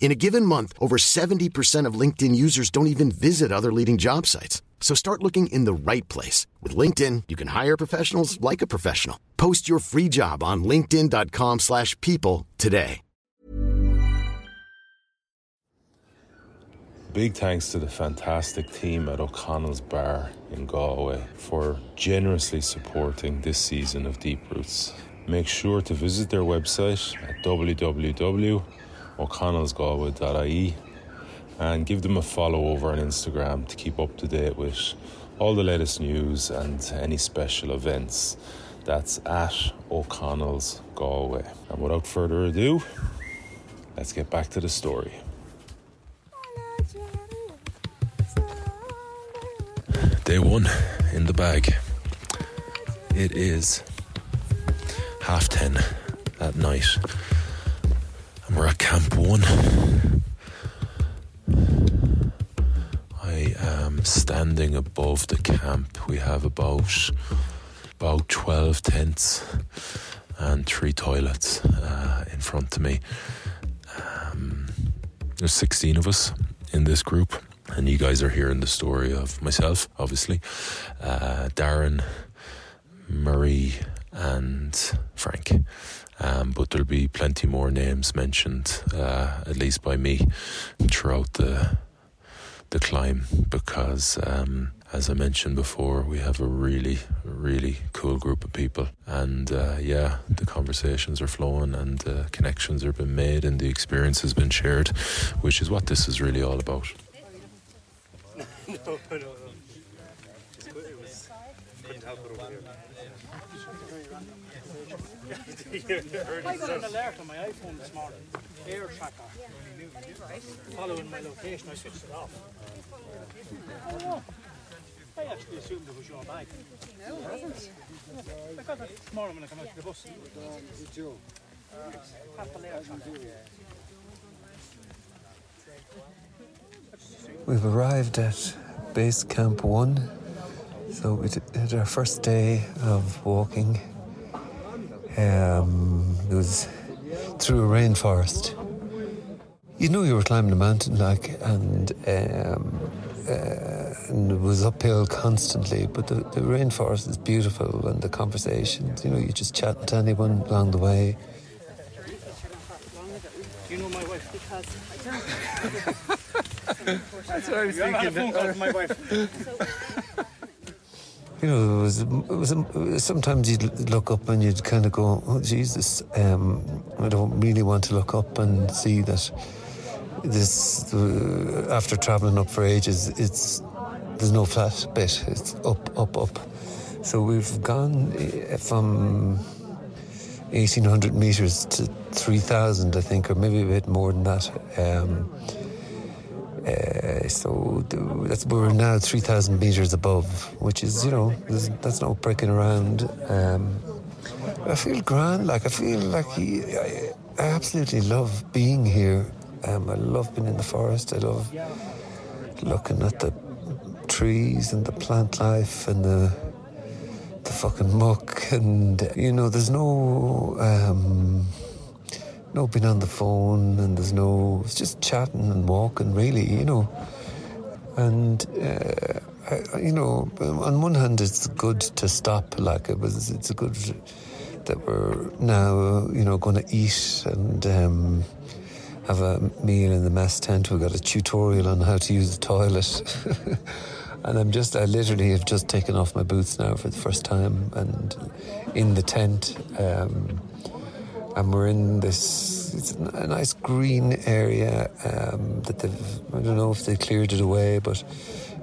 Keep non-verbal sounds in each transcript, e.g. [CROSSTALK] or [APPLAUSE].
In a given month, over 70% of LinkedIn users don't even visit other leading job sites. So start looking in the right place. With LinkedIn, you can hire professionals like a professional. Post your free job on linkedin.com slash people today. Big thanks to the fantastic team at O'Connell's Bar in Galway for generously supporting this season of Deep Roots. Make sure to visit their website at www.o'connellsgalway.ie and give them a follow over on Instagram to keep up to date with all the latest news and any special events. That's at O'Connell's Galway. And without further ado, let's get back to the story. Day one in the bag. It is half ten at night, we're at Camp One. I am standing above the camp. We have about about twelve tents and three toilets uh, in front of me. Um, there's sixteen of us in this group and you guys are hearing the story of myself, obviously, uh, Darren, Marie, and Frank. Um, but there'll be plenty more names mentioned, uh, at least by me, throughout the the climb, because um, as I mentioned before, we have a really, really cool group of people, and uh, yeah, the conversations are flowing, and uh, connections are being made, and the experience has been shared, which is what this is really all about. no, no, no. It was, couldn't help it over here. I got an alert on my iPhone this morning. Air tracker. Following my location, I switched it off. Oh, I actually assumed it was your bag. No, it wasn't. I got it morning when I came out to the bus. Tracker. We've arrived at Base Camp 1. So we did our first day of walking. Um, it was through a rainforest. You know you were climbing a mountain, like, and, um, uh, and it was uphill constantly, but the, the rainforest is beautiful and the conversations, you know, you just chat to anyone along the way. Do you know my wife? Because I don't. [LAUGHS] That's what I was I had a phone call from my wife. [LAUGHS] You know, it was, it was, sometimes you'd look up and you'd kind of go, "Oh Jesus, um, I don't really want to look up and see that this." Uh, after travelling up for ages, it's there's no flat bit. It's up, up, up. So we've gone eh, from 1800 meters to 3000, I think, or maybe a bit more than that. Um, uh, so th- that's we're now 3,000 meters above, which is, you know, that's no breaking around. Um, I feel grand, like I feel like I, I absolutely love being here. Um, I love being in the forest. I love looking at the trees and the plant life and the the fucking muck and you know there's no um, no being on the phone and there's no it's just chatting and walking really you know. And uh, I, you know on one hand it's good to stop like it was it's a good that we're now you know going to eat and um, have a meal in the mess tent. We've got a tutorial on how to use the toilet. [LAUGHS] And I'm just I literally have just taken off my boots now for the first time and in the tent um, and we're in this it's a nice green area um, that they've I don't know if they cleared it away but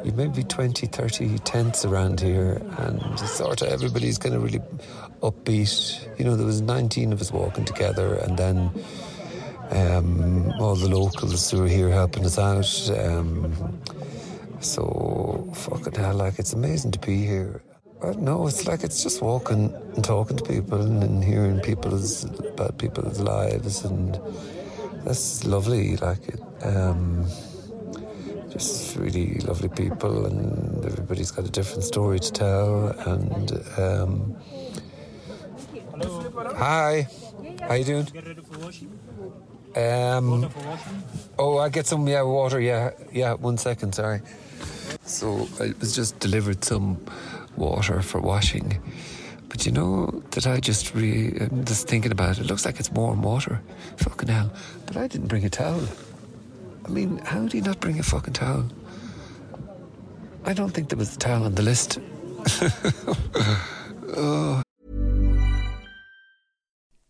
you maybe 20 30 tents around here and sort of everybody's kind of really upbeat. You know there was 19 of us walking together and then um, all the locals who are here helping us out um, so fucking hell like it's amazing to be here I don't know, it's like it's just walking and talking to people and, and hearing people's about people's lives and that's lovely like it um, just really lovely people and everybody's got a different story to tell and um, hi how you doing? Um, oh I get some yeah water yeah yeah one second sorry. So I was just delivered some water for washing. But you know that I just re I'm just thinking about it. it looks like it's warm water. Fucking hell. But I didn't bring a towel. I mean how do you not bring a fucking towel? I don't think there was a towel on the list [LAUGHS] oh.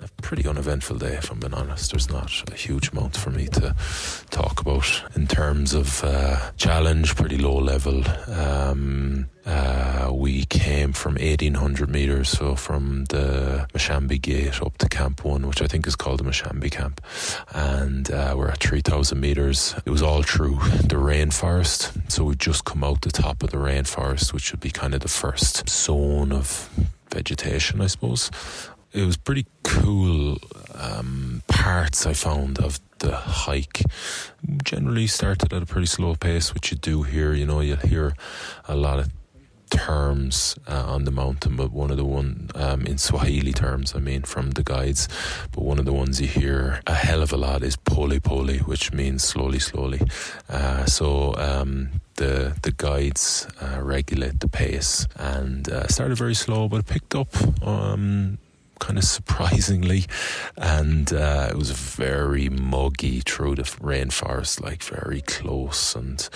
a pretty uneventful day, if I'm being honest. There's not a huge amount for me to talk about in terms of uh, challenge, pretty low level. Um, uh, we came from 1800 metres, so from the Machame Gate up to Camp 1, which I think is called the Machame Camp, and uh, we're at 3000 metres. It was all through the rainforest, so we'd just come out the top of the rainforest, which would be kind of the first zone of vegetation, I suppose it was pretty cool um, parts I found of the hike. Generally started at a pretty slow pace, which you do here. You know, you'll hear a lot of terms uh, on the mountain, but one of the one um, in Swahili terms, I mean, from the guides. But one of the ones you hear a hell of a lot is pole pole, which means slowly, slowly. Uh, so um, the the guides uh, regulate the pace and uh, started very slow, but it picked up. Um, kind of surprisingly, and uh, it was very muggy through the rainforest, like very close and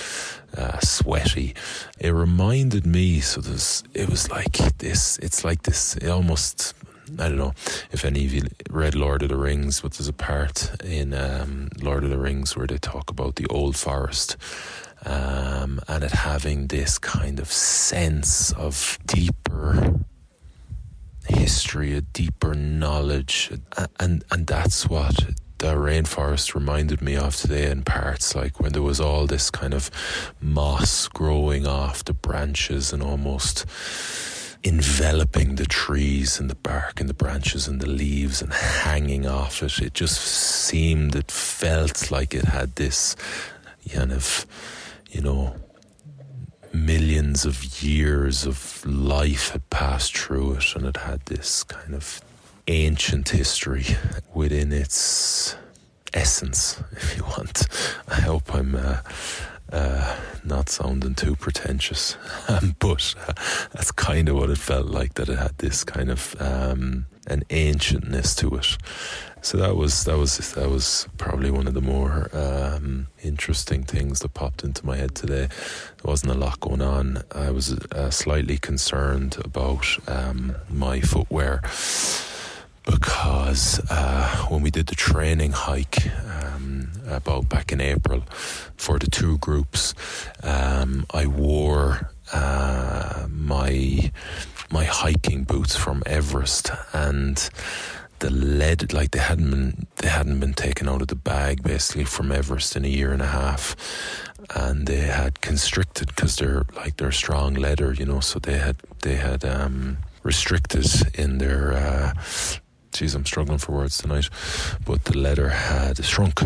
uh, sweaty. It reminded me, so there's, it was like this. It's like this. It almost. I don't know if any of you read Lord of the Rings, but there's a part in um, Lord of the Rings where they talk about the old forest. Um, and it having this kind of sense of deeper history, a deeper knowledge, and and that's what the rainforest reminded me of today in parts, like when there was all this kind of moss growing off the branches and almost enveloping the trees and the bark and the branches and the leaves and hanging off it. It just seemed, it felt like it had this kind of, you know, millions of years of life had passed through it and it had this kind of ancient history within its essence, [LAUGHS] if you want. I hope I'm uh, uh, not sounding too pretentious, [LAUGHS] but uh, that's kind of what it felt like. That it had this kind of um, an ancientness to it. So that was that was that was probably one of the more um, interesting things that popped into my head today. There wasn't a lot going on. I was uh, slightly concerned about um, my footwear because uh, when we did the training hike um, about back in April for the two groups, um, I wore uh, my my hiking boots from Everest and the lead like they hadn't been they hadn't been taken out of the bag basically from Everest in a year and a half and they had constricted because they're like they're strong leather you know so they had they had um restricted in their uh Jeez, I'm struggling for words tonight. But the leather had shrunk,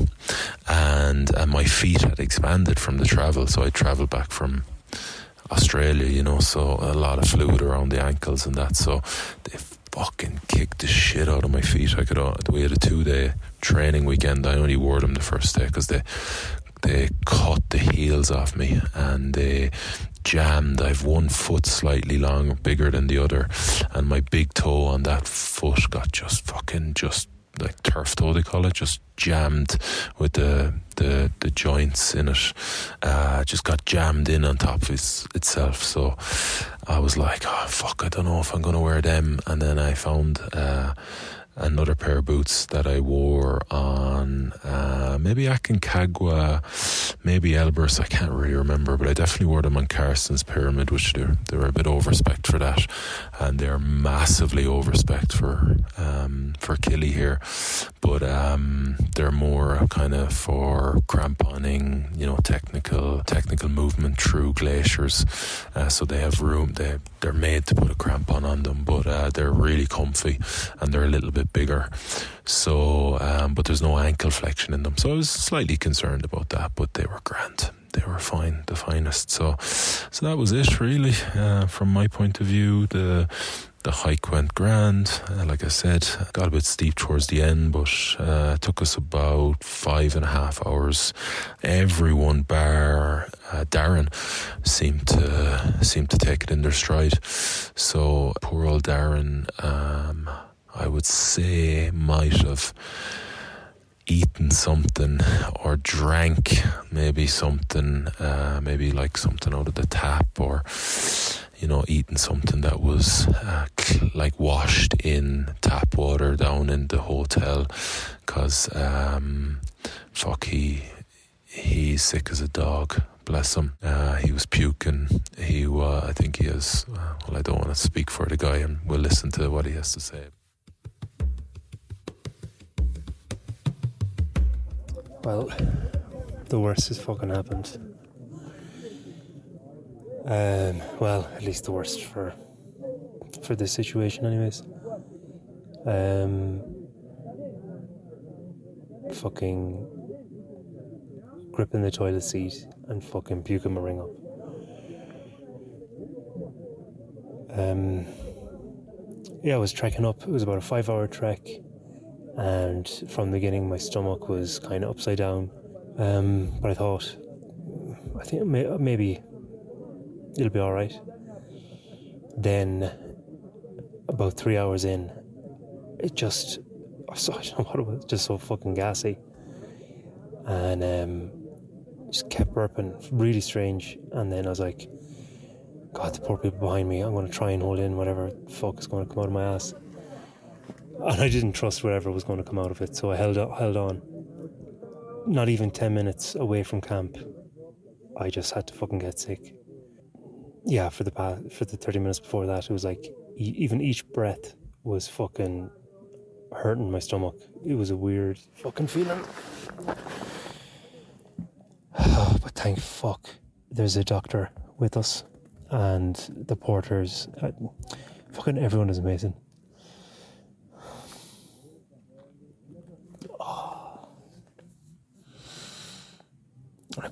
and uh, my feet had expanded from the travel. So I travelled back from Australia, you know, so a lot of fluid around the ankles and that. So fucking kicked the shit out of my feet. I could. We had a two day training weekend. I only wore them the first day because they they cut the heels off me and they jammed. I've one foot slightly longer, bigger than the other, and my big toe on that foot got just fucking just like turf toe they call it, just jammed with the the, the joints in it. Uh, just got jammed in on top of its, itself. So I was like, oh fuck, I don't know if I'm gonna wear them. And then I found. Uh, another pair of boots that I wore on uh, maybe Aconcagua, maybe Elbrus. I can't really remember, but I definitely wore them on Carstensz Pyramid, which they're they're a bit overspec for that, and they're massively overspec for um, for Kili here, but um, they're more kind of for cramponing, you know, technical technical movement through glaciers. Uh, so they have room. They they're made to put a crampon on them, but uh, they're really comfy and they're a little bit bigger. So, um, but there's no ankle flexion in them. So I was slightly concerned about that, but they were grand. They were fine, the finest. So, so that was it really. Uh, from my point of view, the the hike went grand. Uh, like I said, got a bit steep towards the end, but uh, took us about five and a half hours. Everyone, bar uh, Darren, seemed to seemed to take it in their stride. So poor old Darren, um, I would say, might have eaten something or drank maybe something, uh, maybe like something out of the tap or you know, eating something that was uh, like washed in tap water down in the hotel because um, fuck he he's sick as a dog bless him. Uh, he was puking. He uh, I think he is well I don't want to speak for the guy and we'll listen to what he has to say Well, the worst has fucking happened. Um, well, at least the worst for for this situation, anyways. Um, fucking gripping the toilet seat and fucking puking my ring up. Um, yeah, I was trekking up. It was about a five-hour trek, and from the beginning, my stomach was kind of upside down. Um, but I thought, I think may, maybe it'll be all right. Then, about three hours in, it just, I don't [LAUGHS] know what it was, just so fucking gassy. And um, just kept burping, really strange. And then I was like, God, the poor people behind me, I'm going to try and hold in whatever fuck is going to come out of my ass. And I didn't trust whatever was going to come out of it, so I held, held on. Not even 10 minutes away from camp, I just had to fucking get sick yeah, for the past, for the 30 minutes before that, it was like even each breath was fucking hurting my stomach. It was a weird fucking feeling. [SIGHS] but thank fuck there's a doctor with us and the porters. Uh, fucking everyone is amazing.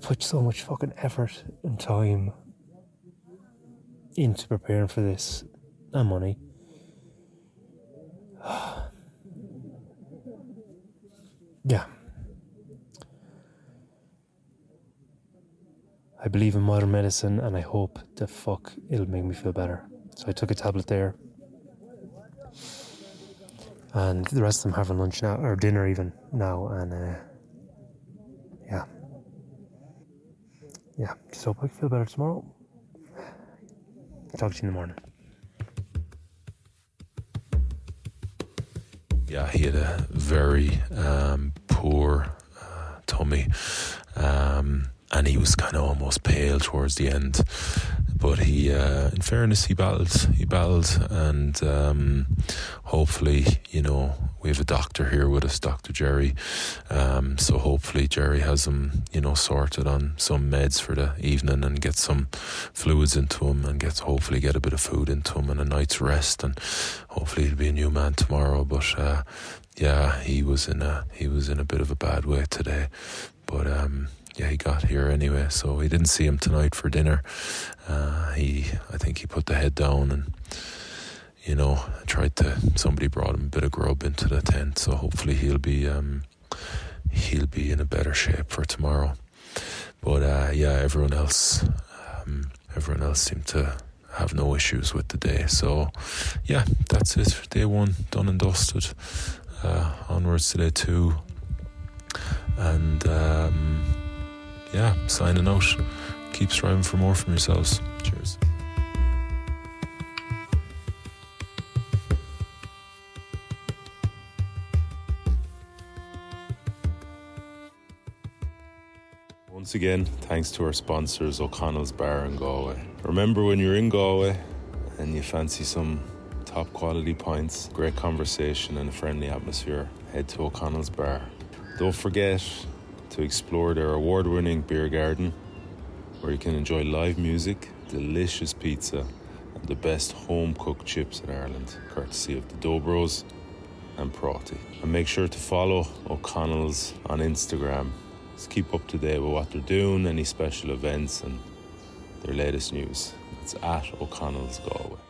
Put so much fucking effort and time into preparing for this and money. [SIGHS] yeah. I believe in modern medicine and I hope the fuck it'll make me feel better. So I took a tablet there. And the rest of them having lunch now, or dinner even now, and uh, yeah. Yeah, just hope I feel better tomorrow. Talk to you in the morning. Yeah, he had a very um, poor uh, tummy. Um, and he was kind of almost pale towards the end. But he, uh, in fairness, he battled. He battled, and um, hopefully, you know, we have a doctor here with us, Doctor Jerry. Um, so hopefully, Jerry has him, you know, sorted on some meds for the evening and get some fluids into him, and get hopefully get a bit of food into him and a night's rest, and hopefully he'll be a new man tomorrow. But uh, yeah, he was in a he was in a bit of a bad way today, but um, yeah, he got here anyway, so we didn't see him tonight for dinner. Uh, he, I think he put the head down and, you know, tried to. Somebody brought him a bit of grub into the tent, so hopefully he'll be, um, he'll be in a better shape for tomorrow. But uh, yeah, everyone else, um, everyone else seemed to have no issues with the day. So yeah, that's it. For day one done and dusted. Uh, onwards to day two, and. Um, yeah, signing out. Keep striving for more from yourselves. Cheers. Once again, thanks to our sponsors, O'Connell's Bar in Galway. Remember when you're in Galway and you fancy some top quality pints, great conversation, and a friendly atmosphere, head to O'Connell's Bar. Don't forget, to explore their award winning beer garden, where you can enjoy live music, delicious pizza, and the best home cooked chips in Ireland, courtesy of the Dobros and Prati. And make sure to follow O'Connell's on Instagram. Let's keep up to date with what they're doing, any special events, and their latest news. It's at O'Connell's Galway.